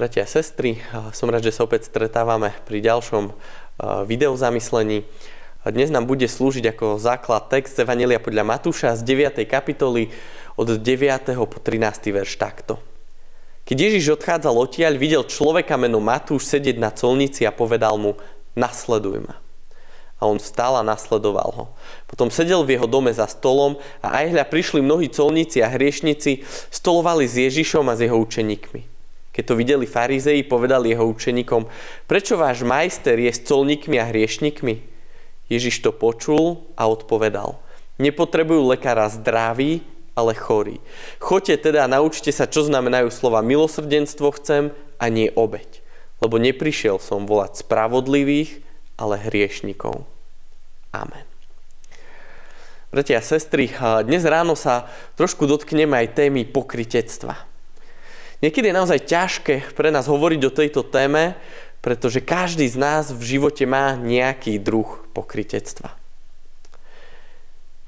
Bratia a sestry, som rád, že sa opäť stretávame pri ďalšom videozamyslení. Dnes nám bude slúžiť ako základ text Evangelia podľa Matúša z 9. kapitoly od 9. po 13. verš takto. Keď Ježiš odchádzal odtiaľ, videl človeka meno Matúš sedieť na colnici a povedal mu, nasleduj ma. A on vstal a nasledoval ho. Potom sedel v jeho dome za stolom a aj hľa prišli mnohí colníci a hriešnici, stolovali s Ježišom a s jeho učeníkmi. Keď to videli farizei, povedali jeho učeníkom, prečo váš majster je s colníkmi a hriešnikmi? Ježiš to počul a odpovedal, nepotrebujú lekára zdraví, ale chorí. Choďte teda a naučte sa, čo znamenajú slova milosrdenstvo chcem a nie obeď. Lebo neprišiel som volať spravodlivých, ale hriešnikov. Amen. Bratia a sestry, dnes ráno sa trošku dotkneme aj témy pokritectva. Niekedy je naozaj ťažké pre nás hovoriť o tejto téme, pretože každý z nás v živote má nejaký druh pokritectva.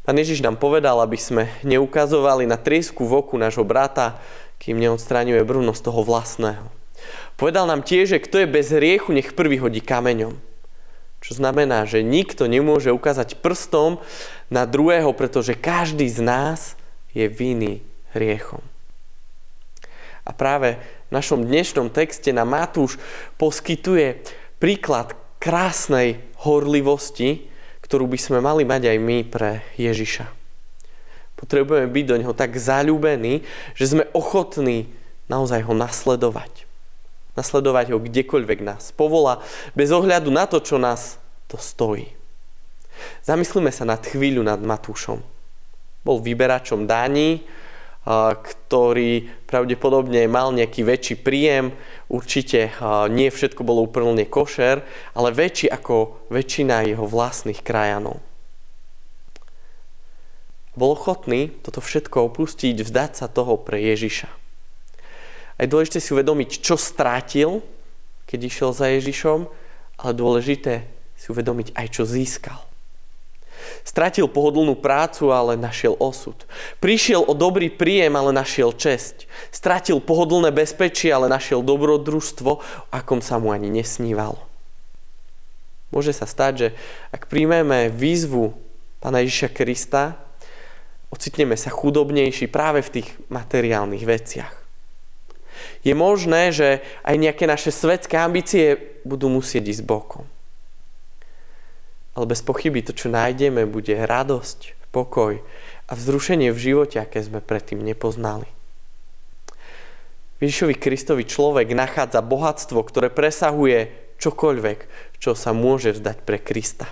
Pán Ježiš nám povedal, aby sme neukazovali na triesku v oku nášho brata, kým neodstraňuje brvno z toho vlastného. Povedal nám tiež, že kto je bez hriechu, nech prvý hodí kameňom. Čo znamená, že nikto nemôže ukázať prstom na druhého, pretože každý z nás je vinný hriechom. A práve v našom dnešnom texte na Matúš poskytuje príklad krásnej horlivosti, ktorú by sme mali mať aj my pre Ježiša. Potrebujeme byť do neho tak zalúbení, že sme ochotní naozaj ho nasledovať. Nasledovať ho kdekoľvek nás povolá, bez ohľadu na to, čo nás to stojí. Zamyslíme sa nad chvíľu nad Matúšom. Bol vyberačom daní, ktorý pravdepodobne mal nejaký väčší príjem. Určite nie všetko bolo úplne košer, ale väčší ako väčšina jeho vlastných krajanov. Bol ochotný toto všetko opustiť, vzdať sa toho pre Ježiša. A je dôležité si uvedomiť, čo strátil, keď išiel za Ježišom, ale dôležité si uvedomiť aj, čo získal. Stratil pohodlnú prácu, ale našiel osud. Prišiel o dobrý príjem, ale našiel česť. Stratil pohodlné bezpečie, ale našiel dobrodružstvo, o akom sa mu ani nesnívalo. Môže sa stať, že ak príjmeme výzvu Pána Ježiša Krista, ocitneme sa chudobnejší práve v tých materiálnych veciach je možné, že aj nejaké naše svetské ambície budú musieť ísť bokom. Ale bez pochyby to, čo nájdeme, bude radosť, pokoj a vzrušenie v živote, aké sme predtým nepoznali. Ježišovi Kristovi človek nachádza bohatstvo, ktoré presahuje čokoľvek, čo sa môže vzdať pre Krista.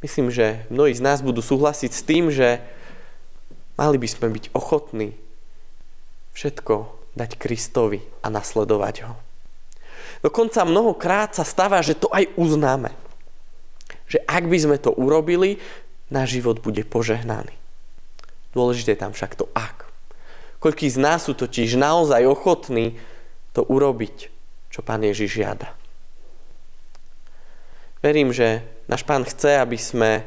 Myslím, že mnohí z nás budú súhlasiť s tým, že mali by sme byť ochotní všetko dať Kristovi a nasledovať ho. Dokonca mnohokrát sa stáva, že to aj uznáme. Že ak by sme to urobili, náš život bude požehnaný. Dôležité je tam však to ak. Koľký z nás sú totiž naozaj ochotní to urobiť, čo Pán Ježiš žiada. Verím, že náš Pán chce, aby sme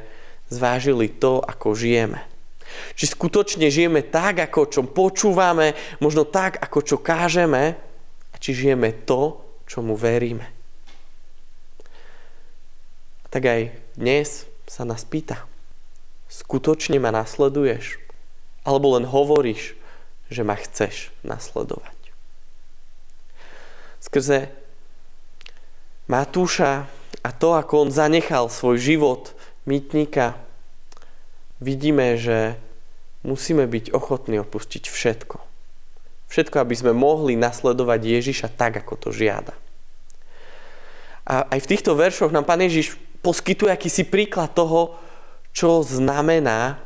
zvážili to, ako žijeme či skutočne žijeme tak, ako čo počúvame, možno tak, ako čo kážeme, a či žijeme to, čo mu veríme. Tak aj dnes sa nás pýta, skutočne ma nasleduješ? Alebo len hovoríš, že ma chceš nasledovať? Skrze Matúša a to, ako on zanechal svoj život mytníka, vidíme, že musíme byť ochotní opustiť všetko. Všetko, aby sme mohli nasledovať Ježiša tak, ako to žiada. A aj v týchto veršoch nám Pán Ježiš poskytuje akýsi príklad toho, čo znamená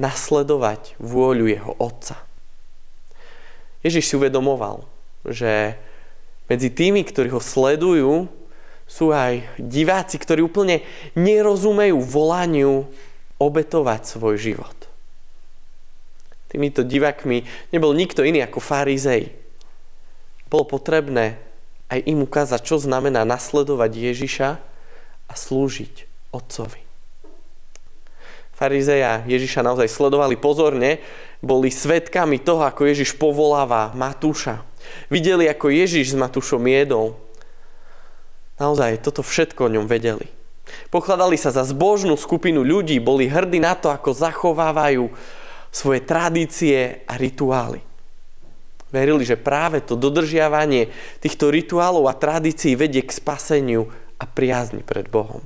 nasledovať vôľu jeho Otca. Ježiš si uvedomoval, že medzi tými, ktorí ho sledujú, sú aj diváci, ktorí úplne nerozumejú volaniu obetovať svoj život. Týmito divakmi nebol nikto iný ako farizej. Bolo potrebné aj im ukázať, čo znamená nasledovať Ježiša a slúžiť Otcovi. Farizeja Ježiša naozaj sledovali pozorne, boli svetkami toho, ako Ježiš povoláva Matúša. Videli, ako Ježiš s Matúšom jedol. Naozaj, toto všetko o ňom vedeli. Pokladali sa za zbožnú skupinu ľudí, boli hrdí na to, ako zachovávajú svoje tradície a rituály. Verili, že práve to dodržiavanie týchto rituálov a tradícií vedie k spaseniu a priazni pred Bohom.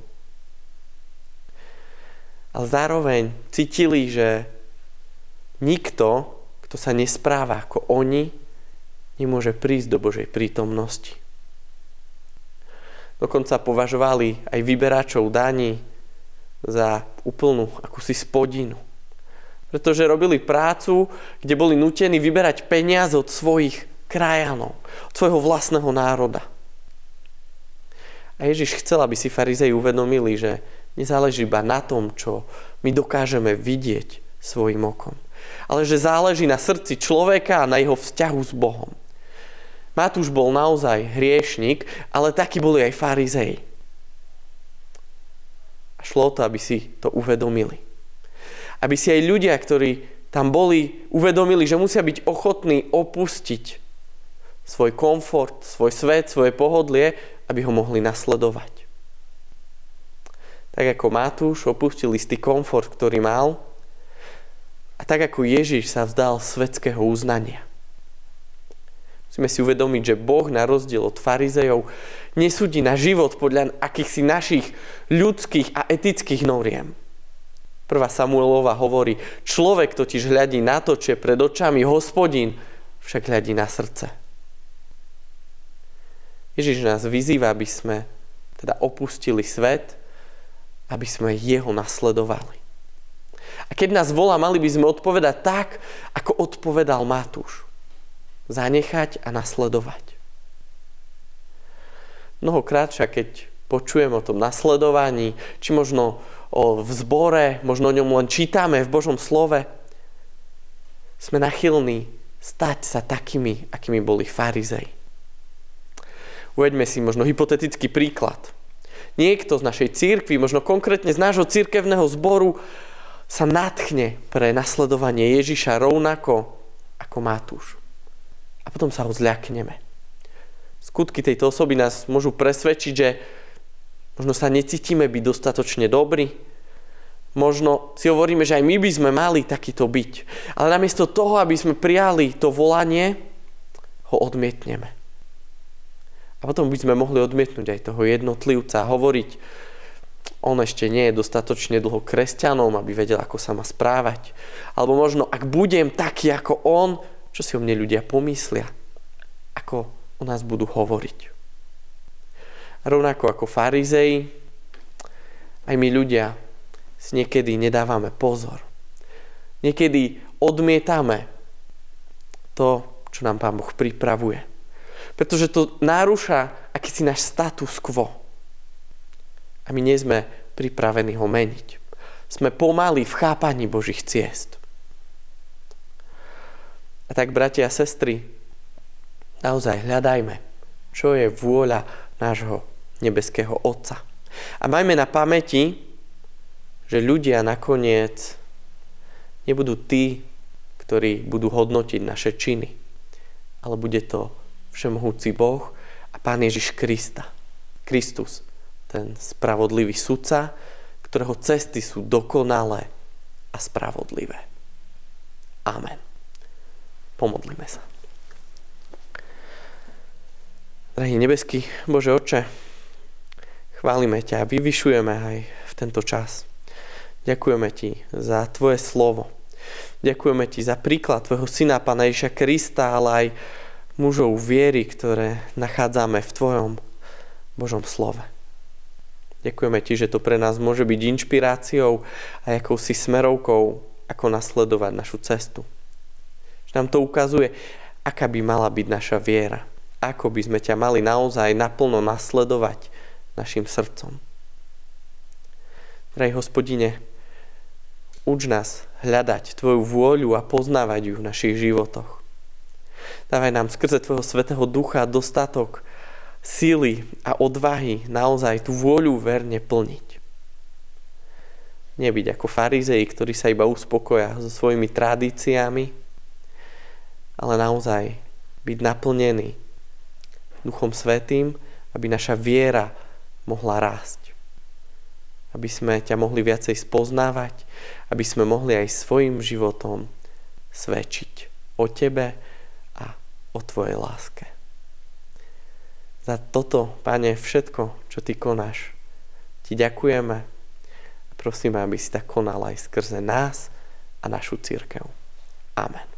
Ale zároveň cítili, že nikto, kto sa nespráva ako oni, nemôže prísť do Božej prítomnosti. Dokonca považovali aj vyberačov daní za úplnú akúsi spodinu. Pretože robili prácu, kde boli nutení vyberať peniaze od svojich krajanov, od svojho vlastného národa. A Ježiš chcel, aby si farizei uvedomili, že nezáleží iba na tom, čo my dokážeme vidieť svojim okom, ale že záleží na srdci človeka a na jeho vzťahu s Bohom. Matúš bol naozaj hriešnik, ale takí boli aj farizei. A šlo to, aby si to uvedomili aby si aj ľudia, ktorí tam boli, uvedomili, že musia byť ochotní opustiť svoj komfort, svoj svet, svoje pohodlie, aby ho mohli nasledovať. Tak ako Matúš opustil istý komfort, ktorý mal, a tak ako Ježiš sa vzdal svetského uznania. Musíme si uvedomiť, že Boh na rozdiel od farizejov nesúdi na život podľa akýchsi našich ľudských a etických noriem Prvá Samuelova hovorí, človek totiž hľadí na to, čo je pred očami, hospodín však hľadí na srdce. Ježiš nás vyzýva, aby sme teda opustili svet, aby sme jeho nasledovali. A keď nás volá, mali by sme odpovedať tak, ako odpovedal Matúš. Zanechať a nasledovať. Mnohokrát však, keď počujem o tom nasledovaní, či možno o, v zbore, možno o ňom len čítame v Božom slove, sme nachylní stať sa takými, akými boli farizej. Uveďme si možno hypotetický príklad. Niekto z našej církvy, možno konkrétne z nášho církevného zboru, sa natchne pre nasledovanie Ježiša rovnako ako Matúš. A potom sa ho zľakneme. Skutky tejto osoby nás môžu presvedčiť, že Možno sa necítime byť dostatočne dobrí. Možno si hovoríme, že aj my by sme mali takýto byť. Ale namiesto toho, aby sme prijali to volanie, ho odmietneme. A potom by sme mohli odmietnúť aj toho jednotlivca a hovoriť, on ešte nie je dostatočne dlho kresťanom, aby vedel, ako sa má správať. Alebo možno, ak budem taký ako on, čo si o mne ľudia pomyslia? Ako o nás budú hovoriť? Rovnako ako farizei, aj my ľudia si niekedy nedávame pozor. Niekedy odmietame to, čo nám Pán Boh pripravuje. Pretože to narúša akýsi náš status quo. A my nie sme pripravení ho meniť. Sme pomali v chápaní Božích ciest. A tak, bratia a sestry, naozaj hľadajme, čo je vôľa nášho nebeského Otca. A majme na pamäti, že ľudia nakoniec nebudú tí, ktorí budú hodnotiť naše činy, ale bude to všemohúci Boh a Pán Ježiš Krista. Kristus, ten spravodlivý sudca, ktorého cesty sú dokonalé a spravodlivé. Amen. Pomodlíme sa. Drahý nebeský Bože Oče, Chválime ťa a vyvyšujeme aj v tento čas. Ďakujeme ti za tvoje slovo. Ďakujeme ti za príklad tvojho syna, Pana Ježa Krista, ale aj mužov viery, ktoré nachádzame v tvojom Božom slove. Ďakujeme ti, že to pre nás môže byť inšpiráciou a akousi smerovkou, ako nasledovať našu cestu. Že nám to ukazuje, aká by mala byť naša viera. Ako by sme ťa mali naozaj naplno nasledovať našim srdcom. Drahý hospodine, uč nás hľadať Tvoju vôľu a poznávať ju v našich životoch. Dávaj nám skrze Tvojho Svetého Ducha dostatok síly a odvahy naozaj tú vôľu verne plniť. Nebyť ako farizei, ktorí sa iba uspokoja so svojimi tradíciami, ale naozaj byť naplnený Duchom Svetým, aby naša viera mohla rásť. Aby sme ťa mohli viacej spoznávať, aby sme mohli aj svojim životom svedčiť o tebe a o tvojej láske. Za toto, Pane, všetko, čo Ty konáš, Ti ďakujeme a prosíme, aby si tak konal aj skrze nás a našu církev. Amen.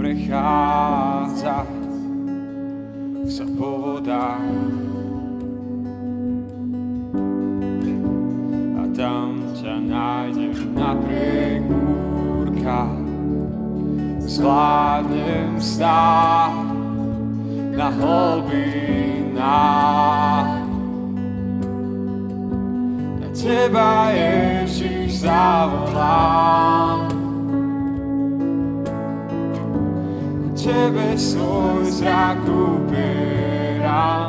Prechádza sa po vodách. A tam ťa nájdem napriek búrkach, zvládnem stáť na hlbinách. Na teba Ježiš zavolám, Tebe svoj zrak upieram,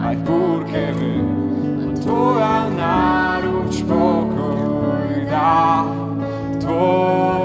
aj v búrke viem, Tvoja náruč pokoj dá, Tvojim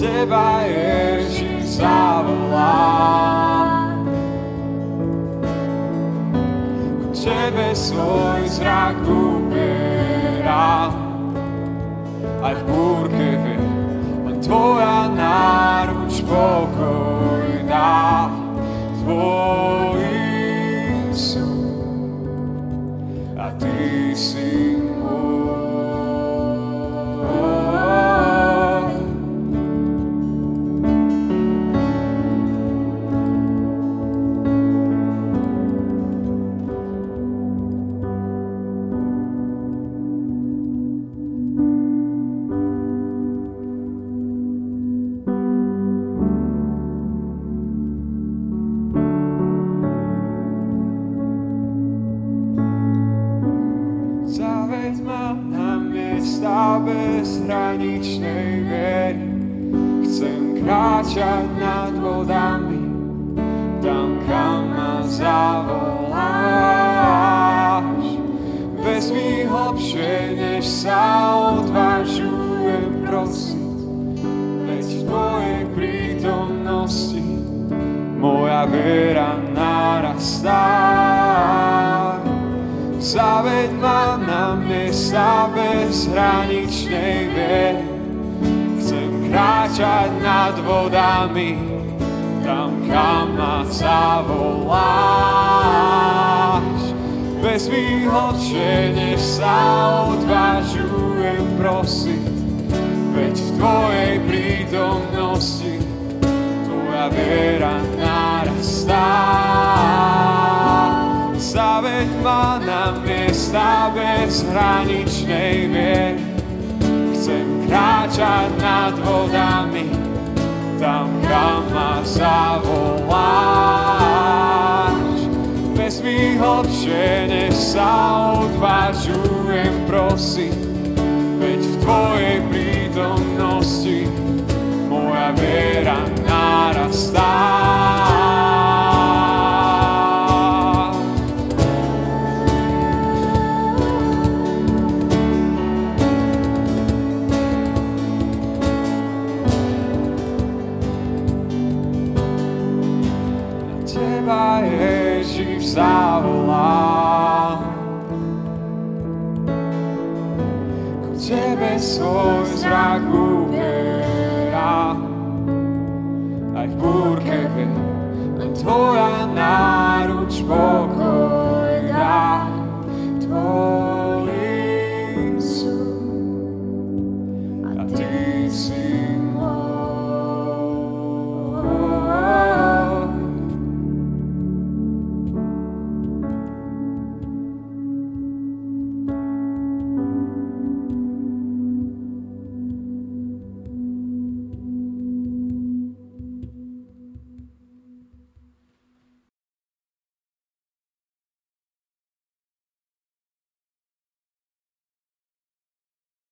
teba Ježiš zavolám. Ku tebe svoj zrak upieram. Aj v búrke viem, len tvoja bezhraničnej viery. Chcem kráčať nad vodami, tam kam ma zavoláš. Vezmi hlbšie, než sa odvážujem prosiť, veď v Tvojej prítomnosti moja viera narastá. Zaveď ma na miesta bezhraničnej viery. Chcem kráčať nad vodami, tam kam ma zavoláš. Hlbšie, než sa odvážujem prosiť, veď v Tvojej prítomnosti Tvoja viera narastá. Zaveď ma na miesta bezhraničnej viery. Chcem kráčať nad vodami, tam kam ma zavoláš. Vezmi hlbšie, než sa odvážujem prosiť, veď v Tvojej prítomnosti moja viera narastá. Zavolám. Ku Tebe svoj zrak